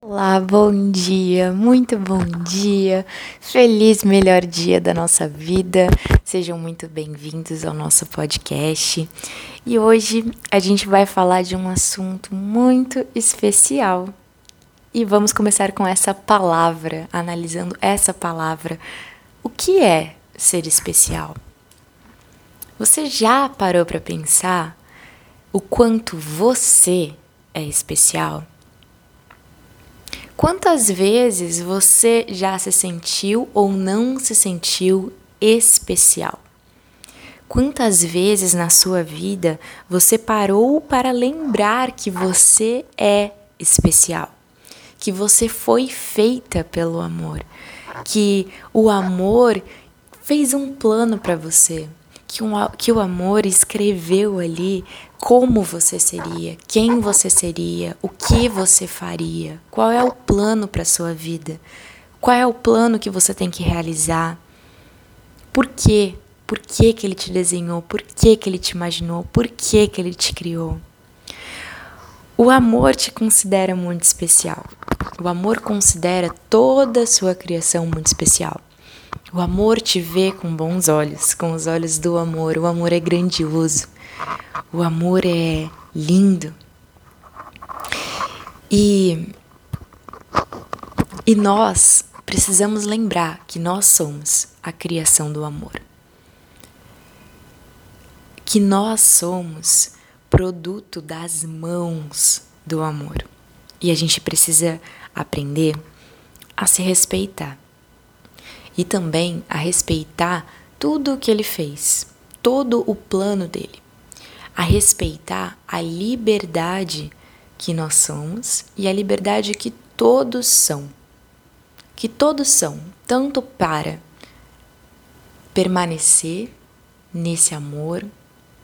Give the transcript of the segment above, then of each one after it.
Olá, bom dia, muito bom dia, feliz melhor dia da nossa vida. Sejam muito bem-vindos ao nosso podcast. E hoje a gente vai falar de um assunto muito especial. E vamos começar com essa palavra, analisando essa palavra. O que é ser especial? Você já parou para pensar o quanto você é especial? Quantas vezes você já se sentiu ou não se sentiu especial? Quantas vezes na sua vida você parou para lembrar que você é especial? Que você foi feita pelo amor? Que o amor fez um plano para você? Que, um, que o amor escreveu ali como você seria, quem você seria, o que você faria, qual é o plano para sua vida, qual é o plano que você tem que realizar, por quê, por que, que ele te desenhou, por que, que ele te imaginou, por que, que ele te criou. O amor te considera muito especial. O amor considera toda a sua criação muito especial. O amor te vê com bons olhos, com os olhos do amor. O amor é grandioso. O amor é lindo. E, e nós precisamos lembrar que nós somos a criação do amor. Que nós somos produto das mãos do amor. E a gente precisa aprender a se respeitar. E também a respeitar tudo o que ele fez, todo o plano dele a respeitar a liberdade que nós somos e a liberdade que todos são. Que todos são, tanto para permanecer nesse amor,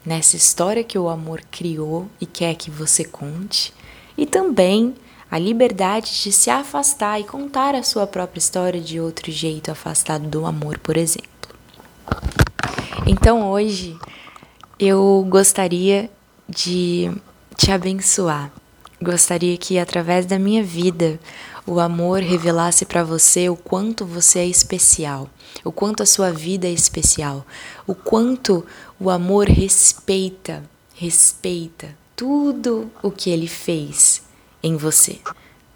nessa história que o amor criou e quer que você conte, e também a liberdade de se afastar e contar a sua própria história de outro jeito, afastado do amor, por exemplo. Então hoje eu gostaria de te abençoar. Gostaria que através da minha vida o amor revelasse para você o quanto você é especial, o quanto a sua vida é especial, o quanto o amor respeita, respeita tudo o que ele fez em você.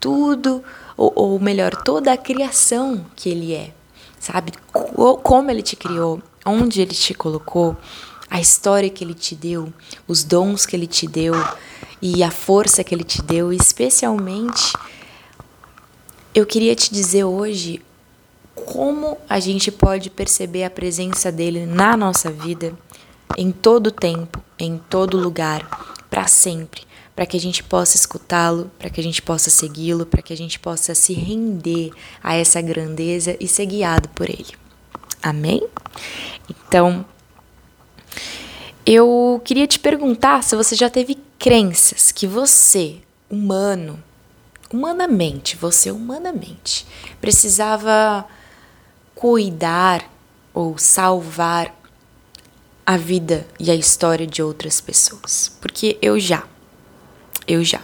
Tudo, ou, ou melhor, toda a criação que ele é. Sabe? Como ele te criou, onde ele te colocou, a história que ele te deu, os dons que ele te deu e a força que ele te deu, especialmente eu queria te dizer hoje como a gente pode perceber a presença dele na nossa vida em todo tempo, em todo lugar, para sempre, para que a gente possa escutá-lo, para que a gente possa segui-lo, para que a gente possa se render a essa grandeza e ser guiado por ele. Amém? Então, eu queria te perguntar se você já teve crenças que você, humano, humanamente, você humanamente, precisava cuidar ou salvar a vida e a história de outras pessoas. Porque eu já, eu já.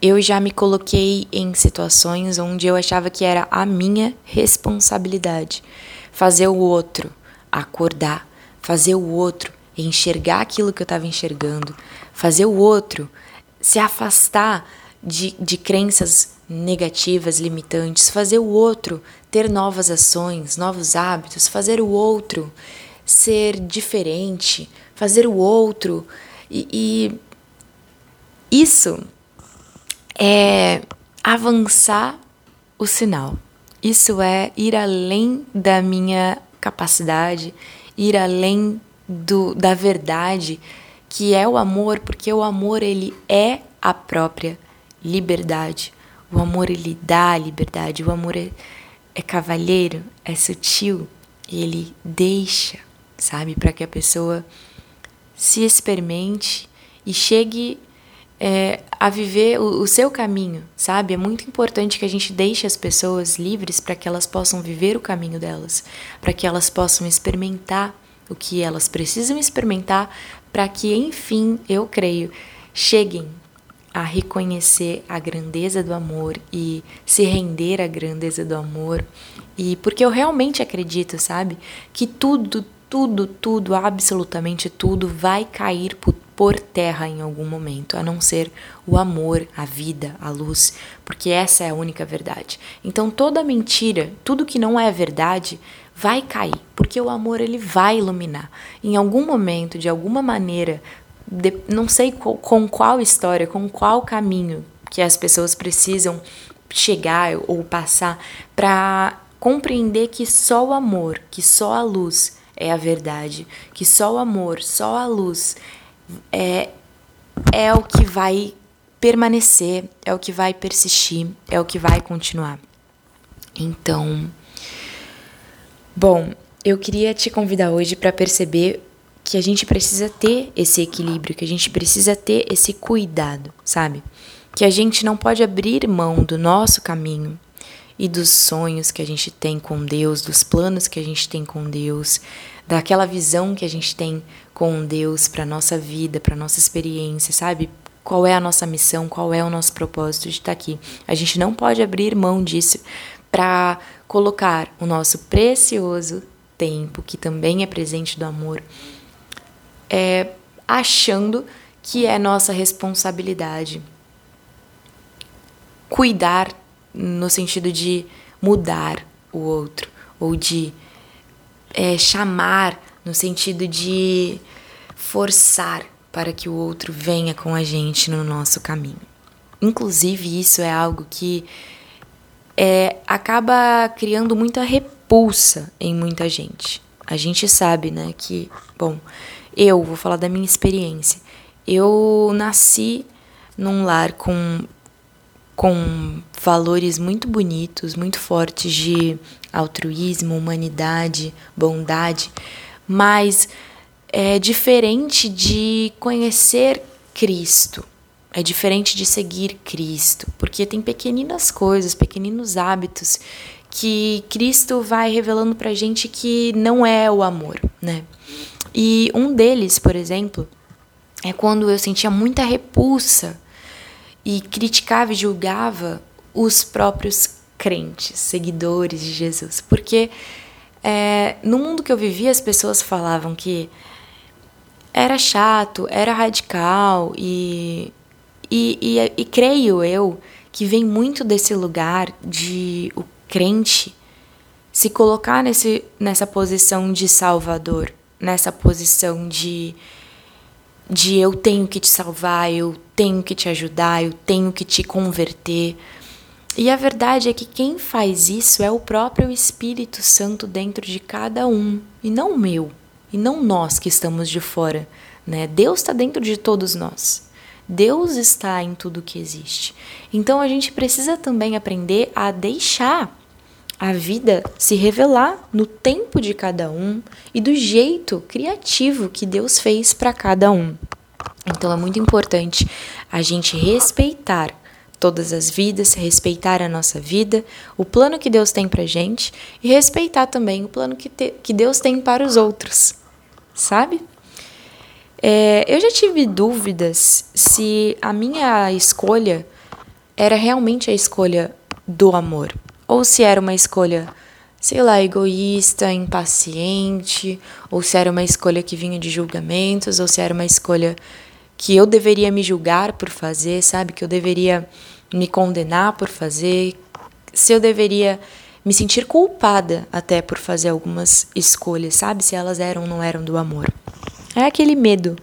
Eu já me coloquei em situações onde eu achava que era a minha responsabilidade fazer o outro acordar, fazer o outro enxergar aquilo que eu estava enxergando, fazer o outro se afastar de, de crenças negativas, limitantes, fazer o outro ter novas ações, novos hábitos, fazer o outro ser diferente, fazer o outro. E, e isso é avançar o sinal. Isso é ir além da minha capacidade, ir além do, da verdade que é o amor, porque o amor ele é a própria liberdade. O amor ele dá a liberdade, o amor é, é cavalheiro, é sutil, ele deixa, sabe, para que a pessoa se experimente e chegue é, a viver o, o, seu caminho, sabe? É muito importante que a gente deixe as pessoas livres para que elas possam viver o caminho delas, para que elas possam experimentar o que elas precisam experimentar para que, enfim, eu creio, cheguem a reconhecer a grandeza do amor e se render à grandeza do amor. E porque eu realmente acredito, sabe, que tudo, tudo, tudo, absolutamente tudo vai cair por, por terra em algum momento, a não ser o amor, a vida, a luz, porque essa é a única verdade. Então toda mentira, tudo que não é verdade, vai cair, porque o amor ele vai iluminar. Em algum momento, de alguma maneira, de, não sei com, com qual história, com qual caminho que as pessoas precisam chegar ou passar para compreender que só o amor, que só a luz é a verdade, que só o amor, só a luz é, é o que vai permanecer, é o que vai persistir, é o que vai continuar. Então, bom, eu queria te convidar hoje para perceber que a gente precisa ter esse equilíbrio, que a gente precisa ter esse cuidado, sabe? Que a gente não pode abrir mão do nosso caminho e dos sonhos que a gente tem com Deus, dos planos que a gente tem com Deus, daquela visão que a gente tem com Deus para nossa vida, para nossa experiência, sabe? Qual é a nossa missão, qual é o nosso propósito de estar aqui. A gente não pode abrir mão disso para colocar o nosso precioso tempo, que também é presente do amor, é, achando que é nossa responsabilidade cuidar no sentido de mudar o outro ou de é, chamar no sentido de forçar para que o outro venha com a gente no nosso caminho. Inclusive, isso é algo que é, acaba criando muita repulsa em muita gente. A gente sabe, né, que, bom, eu vou falar da minha experiência. Eu nasci num lar com com valores muito bonitos, muito fortes de altruísmo, humanidade, bondade, mas é diferente de conhecer Cristo. É diferente de seguir Cristo, porque tem pequeninas coisas, pequeninos hábitos que Cristo vai revelando pra gente que não é o amor, né? E um deles, por exemplo, é quando eu sentia muita repulsa e criticava e julgava os próprios crentes, seguidores de Jesus. Porque é, no mundo que eu vivia, as pessoas falavam que era chato, era radical e, e, e, e creio eu que vem muito desse lugar de o crente se colocar nesse, nessa posição de salvador nessa posição de de eu tenho que te salvar, eu tenho que te ajudar, eu tenho que te converter. E a verdade é que quem faz isso é o próprio Espírito Santo dentro de cada um, e não o meu, e não nós que estamos de fora. Né? Deus está dentro de todos nós. Deus está em tudo que existe. Então a gente precisa também aprender a deixar a vida se revelar no tempo de cada um e do jeito criativo que Deus fez para cada um. Então é muito importante a gente respeitar todas as vidas, respeitar a nossa vida, o plano que Deus tem para gente e respeitar também o plano que, te, que Deus tem para os outros, sabe? É, eu já tive dúvidas se a minha escolha era realmente a escolha do amor ou se era uma escolha, sei lá, egoísta, impaciente, ou se era uma escolha que vinha de julgamentos, ou se era uma escolha que eu deveria me julgar por fazer, sabe? Que eu deveria me condenar por fazer, se eu deveria me sentir culpada até por fazer algumas escolhas, sabe? Se elas eram ou não eram do amor. É aquele medo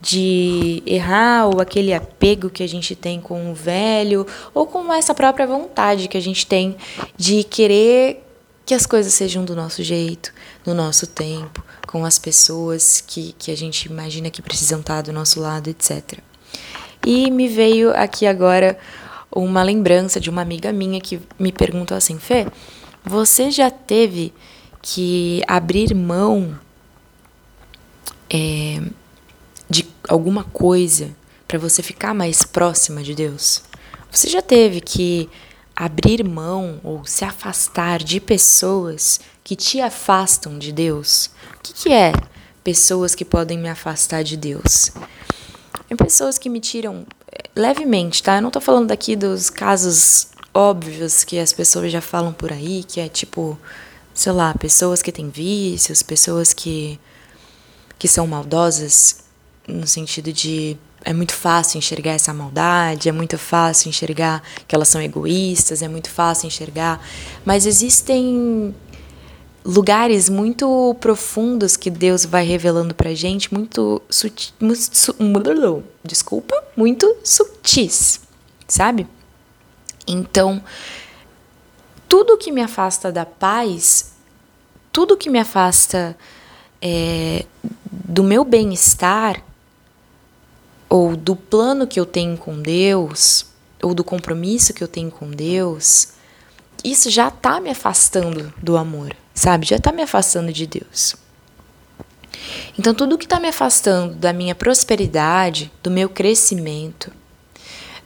de errar ou aquele apego que a gente tem com o velho ou com essa própria vontade que a gente tem de querer que as coisas sejam do nosso jeito, no nosso tempo, com as pessoas que, que a gente imagina que precisam estar do nosso lado, etc. E me veio aqui agora uma lembrança de uma amiga minha que me perguntou assim: Fê, você já teve que abrir mão é, de alguma coisa para você ficar mais próxima de Deus? Você já teve que abrir mão ou se afastar de pessoas que te afastam de Deus? O que, que é pessoas que podem me afastar de Deus? em pessoas que me tiram eh, levemente, tá? Eu não tô falando daqui dos casos óbvios que as pessoas já falam por aí, que é tipo, sei lá, pessoas que têm vícios, pessoas que que são maldosas no sentido de é muito fácil enxergar essa maldade, é muito fácil enxergar que elas são egoístas, é muito fácil enxergar, mas existem lugares muito profundos que Deus vai revelando pra gente, muito sutis, desculpa, muito sutis, sabe? Então, tudo que me afasta da paz, tudo que me afasta é, do meu bem-estar, ou do plano que eu tenho com Deus, ou do compromisso que eu tenho com Deus, isso já está me afastando do amor, sabe? Já está me afastando de Deus. Então, tudo que está me afastando da minha prosperidade, do meu crescimento,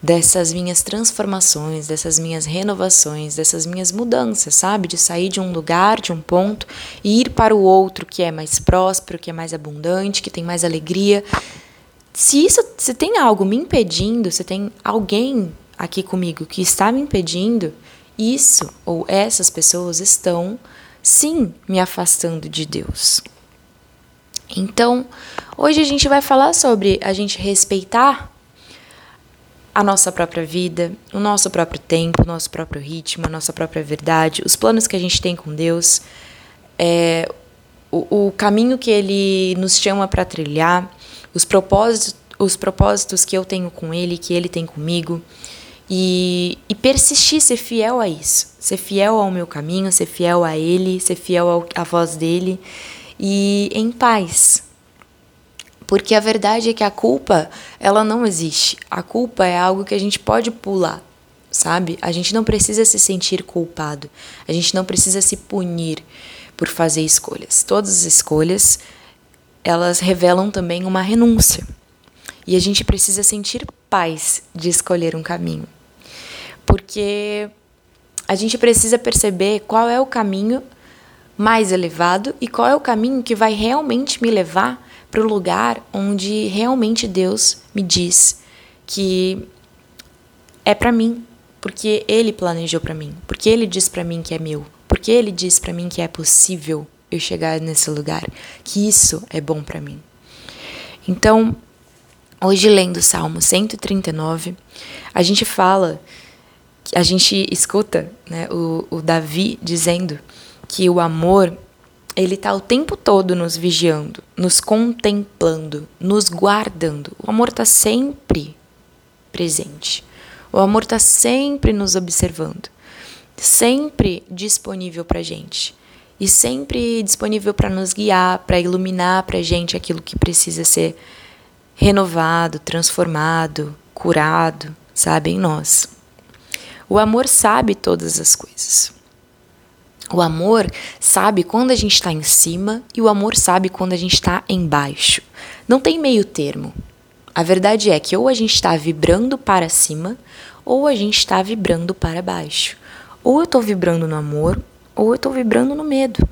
dessas minhas transformações, dessas minhas renovações, dessas minhas mudanças, sabe? De sair de um lugar, de um ponto e ir para o outro que é mais próspero, que é mais abundante, que tem mais alegria. Se isso, se tem algo me impedindo, se tem alguém aqui comigo que está me impedindo, isso ou essas pessoas estão sim me afastando de Deus. Então, hoje a gente vai falar sobre a gente respeitar a nossa própria vida, o nosso próprio tempo, o nosso próprio ritmo, a nossa própria verdade, os planos que a gente tem com Deus, é, o, o caminho que Ele nos chama para trilhar, os propósitos, os propósitos que eu tenho com Ele, que Ele tem comigo, e, e persistir, ser fiel a isso, ser fiel ao meu caminho, ser fiel a Ele, ser fiel à voz dele e em paz, porque a verdade é que a culpa, ela não existe. A culpa é algo que a gente pode pular, sabe? A gente não precisa se sentir culpado. A gente não precisa se punir por fazer escolhas. Todas as escolhas, elas revelam também uma renúncia. E a gente precisa sentir paz de escolher um caminho. Porque a gente precisa perceber qual é o caminho mais elevado e qual é o caminho que vai realmente me levar para o lugar onde realmente Deus me diz que é para mim, porque Ele planejou para mim, porque Ele diz para mim que é meu, porque Ele diz para mim que é possível eu chegar nesse lugar, que isso é bom para mim. Então, hoje lendo o Salmo 139, a gente fala, a gente escuta né, o, o Davi dizendo que o amor ele está o tempo todo nos vigiando, nos contemplando, nos guardando. O amor está sempre presente. O amor está sempre nos observando, sempre disponível para gente e sempre disponível para nos guiar, para iluminar para gente aquilo que precisa ser renovado, transformado, curado, sabe, em nós. O amor sabe todas as coisas. O amor sabe quando a gente está em cima e o amor sabe quando a gente está embaixo. Não tem meio termo. A verdade é que ou a gente está vibrando para cima ou a gente está vibrando para baixo. Ou eu estou vibrando no amor ou eu estou vibrando no medo.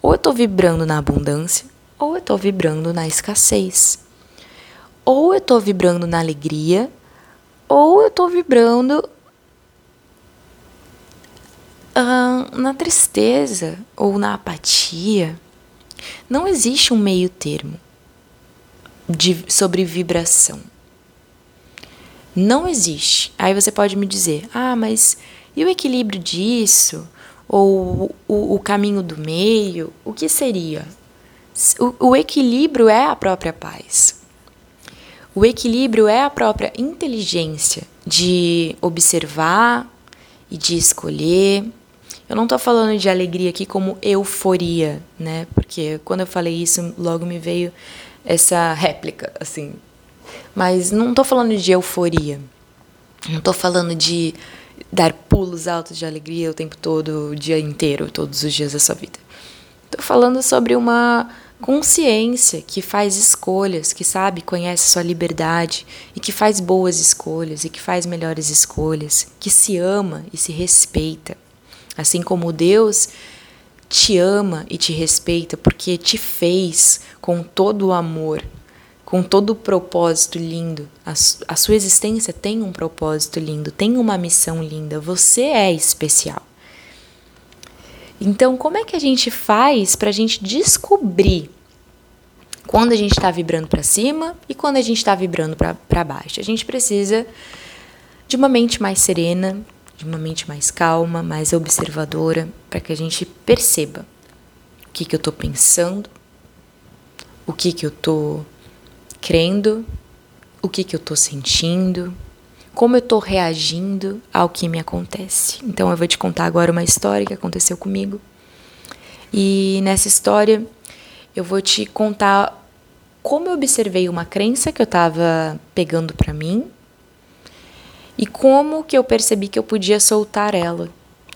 Ou eu estou vibrando na abundância ou eu estou vibrando na escassez. Ou eu estou vibrando na alegria ou eu estou vibrando na tristeza ou na apatia, não existe um meio termo de, sobre vibração. Não existe. Aí você pode me dizer, ah, mas e o equilíbrio disso? Ou o, o caminho do meio? O que seria? O, o equilíbrio é a própria paz. O equilíbrio é a própria inteligência de observar e de escolher eu não estou falando de alegria aqui como euforia, né? Porque quando eu falei isso, logo me veio essa réplica, assim. Mas não estou falando de euforia. Não estou falando de dar pulos altos de alegria o tempo todo, o dia inteiro, todos os dias da sua vida. Estou falando sobre uma consciência que faz escolhas, que sabe, conhece sua liberdade e que faz boas escolhas e que faz melhores escolhas, que se ama e se respeita. Assim como Deus te ama e te respeita porque te fez com todo o amor, com todo o propósito lindo. A, a sua existência tem um propósito lindo, tem uma missão linda. Você é especial. Então, como é que a gente faz para a gente descobrir quando a gente está vibrando para cima e quando a gente está vibrando para baixo? A gente precisa de uma mente mais serena, de uma mente mais calma, mais observadora, para que a gente perceba o que, que eu estou pensando, o que, que eu estou crendo, o que, que eu estou sentindo, como eu estou reagindo ao que me acontece. Então eu vou te contar agora uma história que aconteceu comigo. E nessa história eu vou te contar como eu observei uma crença que eu estava pegando para mim e como que eu percebi que eu podia soltar ela.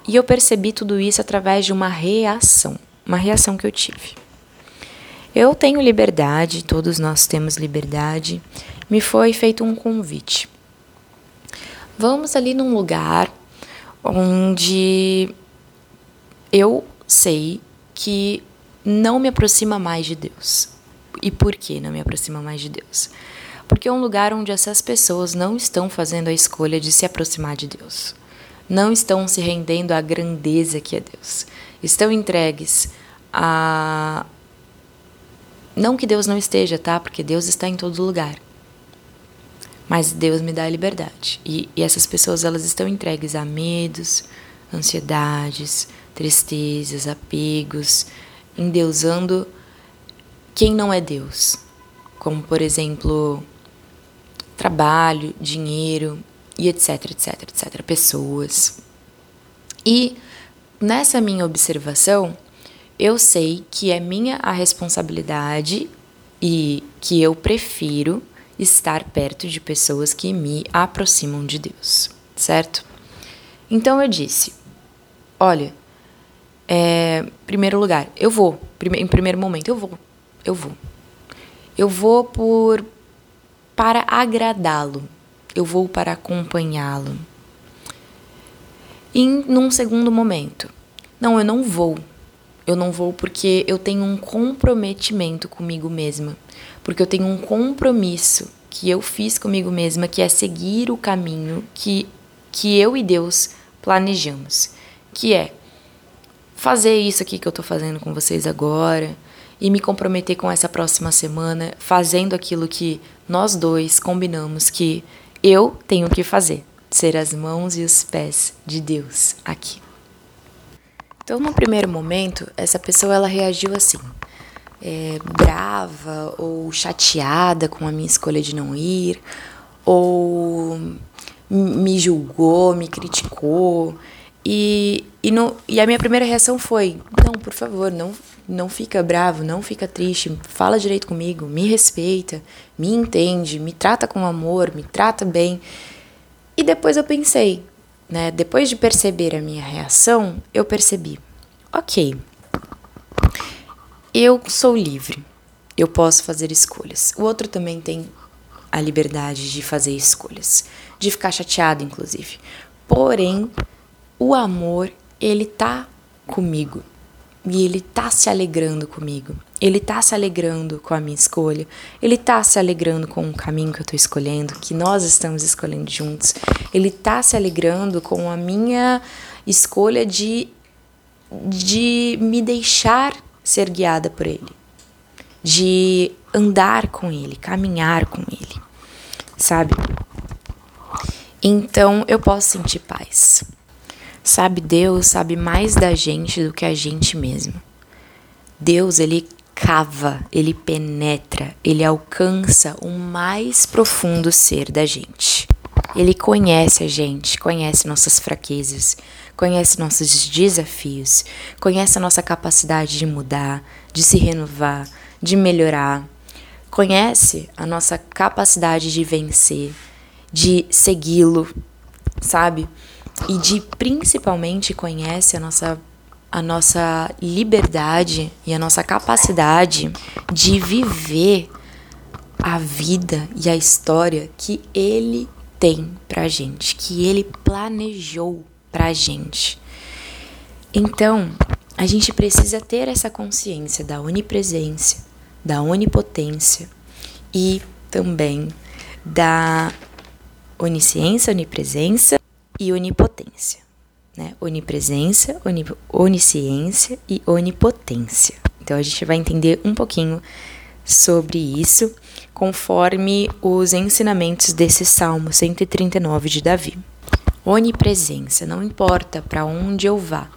E eu percebi tudo isso através de uma reação, uma reação que eu tive. Eu tenho liberdade, todos nós temos liberdade. Me foi feito um convite. Vamos ali num lugar onde eu sei que não me aproxima mais de Deus. E por que não me aproxima mais de Deus? Porque é um lugar onde essas pessoas não estão fazendo a escolha de se aproximar de Deus. Não estão se rendendo à grandeza que é Deus. Estão entregues a. Não que Deus não esteja, tá? Porque Deus está em todo lugar. Mas Deus me dá a liberdade. E, e essas pessoas, elas estão entregues a medos, ansiedades, tristezas, apegos, endeusando quem não é Deus. Como, por exemplo, trabalho, dinheiro e etc, etc, etc, pessoas. E nessa minha observação, eu sei que é minha a responsabilidade e que eu prefiro estar perto de pessoas que me aproximam de Deus, certo? Então eu disse: olha, é, primeiro lugar, eu vou, em primeiro momento, eu vou, eu vou. Eu vou por para agradá-lo, eu vou para acompanhá-lo. E num segundo momento, não, eu não vou. Eu não vou porque eu tenho um comprometimento comigo mesma, porque eu tenho um compromisso que eu fiz comigo mesma, que é seguir o caminho que, que eu e Deus planejamos, que é fazer isso aqui que eu estou fazendo com vocês agora, e me comprometer com essa próxima semana fazendo aquilo que nós dois combinamos que eu tenho que fazer, ser as mãos e os pés de Deus aqui. Então, no primeiro momento, essa pessoa ela reagiu assim, é, brava ou chateada com a minha escolha de não ir, ou me julgou, me criticou. E, e, no, e a minha primeira reação foi: não, por favor, não, não fica bravo, não fica triste, fala direito comigo, me respeita, me entende, me trata com amor, me trata bem. E depois eu pensei, né? Depois de perceber a minha reação, eu percebi, ok, eu sou livre, eu posso fazer escolhas. O outro também tem a liberdade de fazer escolhas, de ficar chateado, inclusive. Porém, o amor, ele tá comigo. E ele tá se alegrando comigo. Ele tá se alegrando com a minha escolha. Ele tá se alegrando com o caminho que eu tô escolhendo, que nós estamos escolhendo juntos. Ele tá se alegrando com a minha escolha de de me deixar ser guiada por ele. De andar com ele, caminhar com ele. Sabe? Então eu posso sentir paz. Sabe, Deus sabe mais da gente do que a gente mesmo. Deus, ele cava, ele penetra, ele alcança o mais profundo ser da gente. Ele conhece a gente, conhece nossas fraquezas, conhece nossos desafios, conhece a nossa capacidade de mudar, de se renovar, de melhorar, conhece a nossa capacidade de vencer, de segui-lo, sabe? E de principalmente conhece a nossa a nossa liberdade e a nossa capacidade de viver a vida e a história que ele tem pra gente, que ele planejou pra gente. Então, a gente precisa ter essa consciência da onipresença, da onipotência e também da onisciência, onipresença e onipotência. Né? Onipresença, onip onisciência e onipotência. Então a gente vai entender um pouquinho sobre isso conforme os ensinamentos desse Salmo 139 de Davi. Onipresença, não importa para onde eu vá,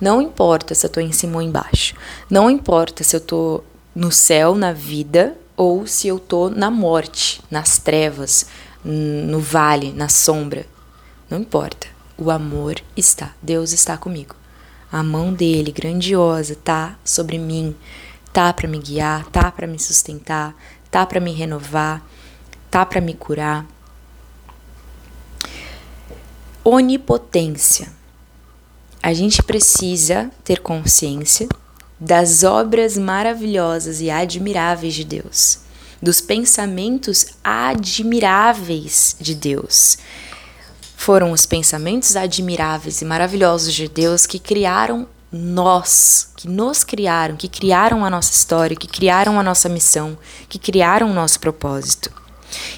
não importa se eu estou em cima ou embaixo, não importa se eu estou no céu, na vida, ou se eu estou na morte, nas trevas, no vale, na sombra. Não importa. O amor está. Deus está comigo. A mão dele, grandiosa, tá sobre mim, tá para me guiar, tá para me sustentar, tá para me renovar, tá para me curar. Onipotência. A gente precisa ter consciência das obras maravilhosas e admiráveis de Deus, dos pensamentos admiráveis de Deus. Foram os pensamentos admiráveis e maravilhosos de Deus que criaram nós, que nos criaram, que criaram a nossa história, que criaram a nossa missão, que criaram o nosso propósito.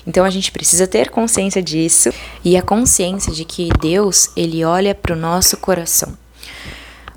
Então a gente precisa ter consciência disso e a consciência de que Deus, ele olha para o nosso coração.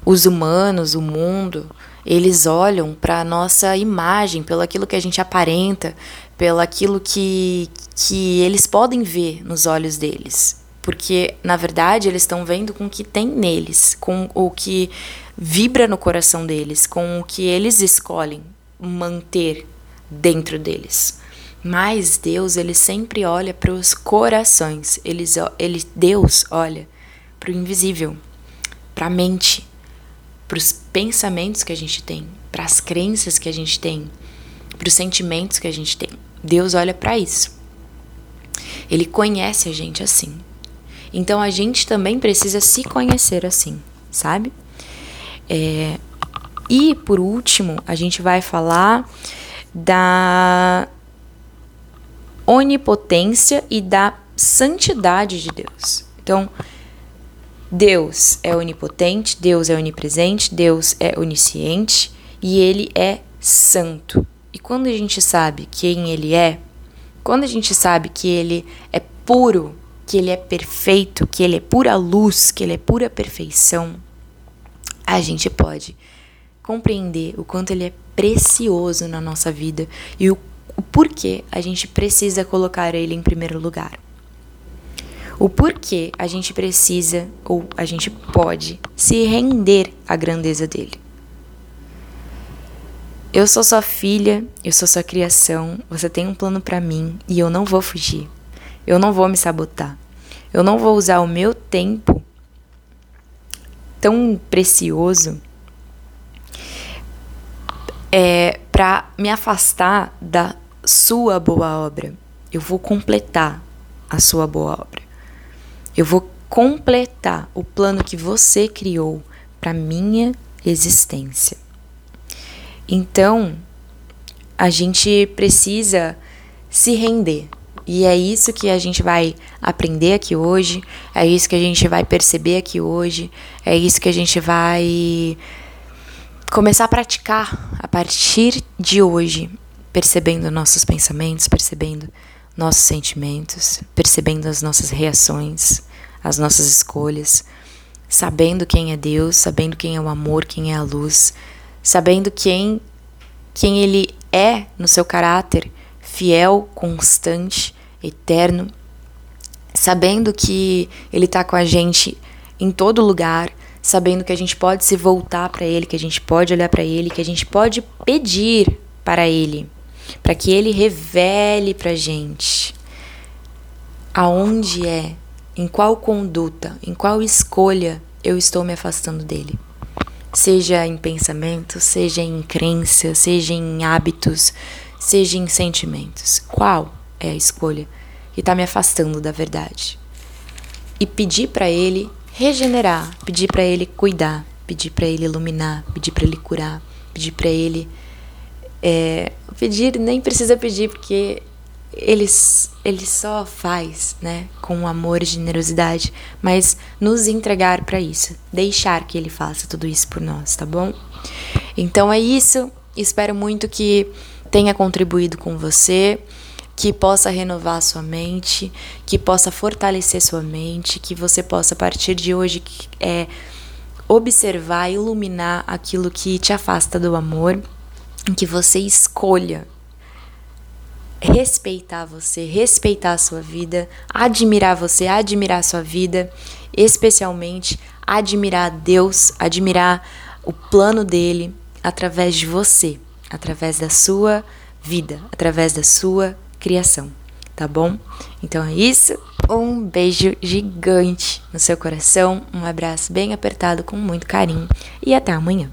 Os humanos, o mundo, eles olham para a nossa imagem, pelo aquilo que a gente aparenta, pelo aquilo que, que eles podem ver nos olhos deles porque na verdade eles estão vendo com o que tem neles, com o que vibra no coração deles, com o que eles escolhem manter dentro deles. Mas Deus, ele sempre olha para os corações. Eles, ele, Deus olha para o invisível, para a mente, para os pensamentos que a gente tem, para as crenças que a gente tem, para os sentimentos que a gente tem. Deus olha para isso. Ele conhece a gente assim. Então a gente também precisa se conhecer assim, sabe? É, e por último, a gente vai falar da onipotência e da santidade de Deus. Então, Deus é onipotente, Deus é onipresente, Deus é onisciente e ele é santo. E quando a gente sabe quem ele é, quando a gente sabe que ele é puro, que ele é perfeito, que ele é pura luz, que ele é pura perfeição, a gente pode compreender o quanto ele é precioso na nossa vida e o, o porquê a gente precisa colocar ele em primeiro lugar. O porquê a gente precisa ou a gente pode se render à grandeza dele. Eu sou sua filha, eu sou sua criação, você tem um plano para mim e eu não vou fugir. Eu não vou me sabotar. Eu não vou usar o meu tempo tão precioso é, para me afastar da sua boa obra. Eu vou completar a sua boa obra. Eu vou completar o plano que você criou para minha existência. Então, a gente precisa se render e é isso que a gente vai aprender aqui hoje, é isso que a gente vai perceber aqui hoje, é isso que a gente vai começar a praticar a partir de hoje, percebendo nossos pensamentos, percebendo nossos sentimentos, percebendo as nossas reações, as nossas escolhas, sabendo quem é Deus, sabendo quem é o amor, quem é a luz, sabendo quem quem ele é no seu caráter, fiel, constante eterno, sabendo que Ele está com a gente em todo lugar, sabendo que a gente pode se voltar para Ele, que a gente pode olhar para Ele, que a gente pode pedir para Ele, para que Ele revele para gente aonde é, em qual conduta, em qual escolha eu estou me afastando dele. Seja em pensamento, seja em crença, seja em hábitos, seja em sentimentos. Qual? É a escolha que está me afastando da verdade. E pedir para Ele regenerar, pedir para Ele cuidar, pedir para Ele iluminar, pedir para Ele curar, pedir para Ele. É, pedir, nem precisa pedir, porque ele, ele só faz, né, com amor e generosidade, mas nos entregar para isso, deixar que ele faça tudo isso por nós, tá bom? Então é isso. Espero muito que tenha contribuído com você. Que possa renovar sua mente, que possa fortalecer sua mente, que você possa a partir de hoje é observar, iluminar aquilo que te afasta do amor, que você escolha respeitar você, respeitar a sua vida, admirar você, admirar a sua vida, especialmente admirar Deus, admirar o plano dele através de você, através da sua vida, através da sua criação, tá bom? Então é isso. Um beijo gigante no seu coração, um abraço bem apertado com muito carinho e até amanhã.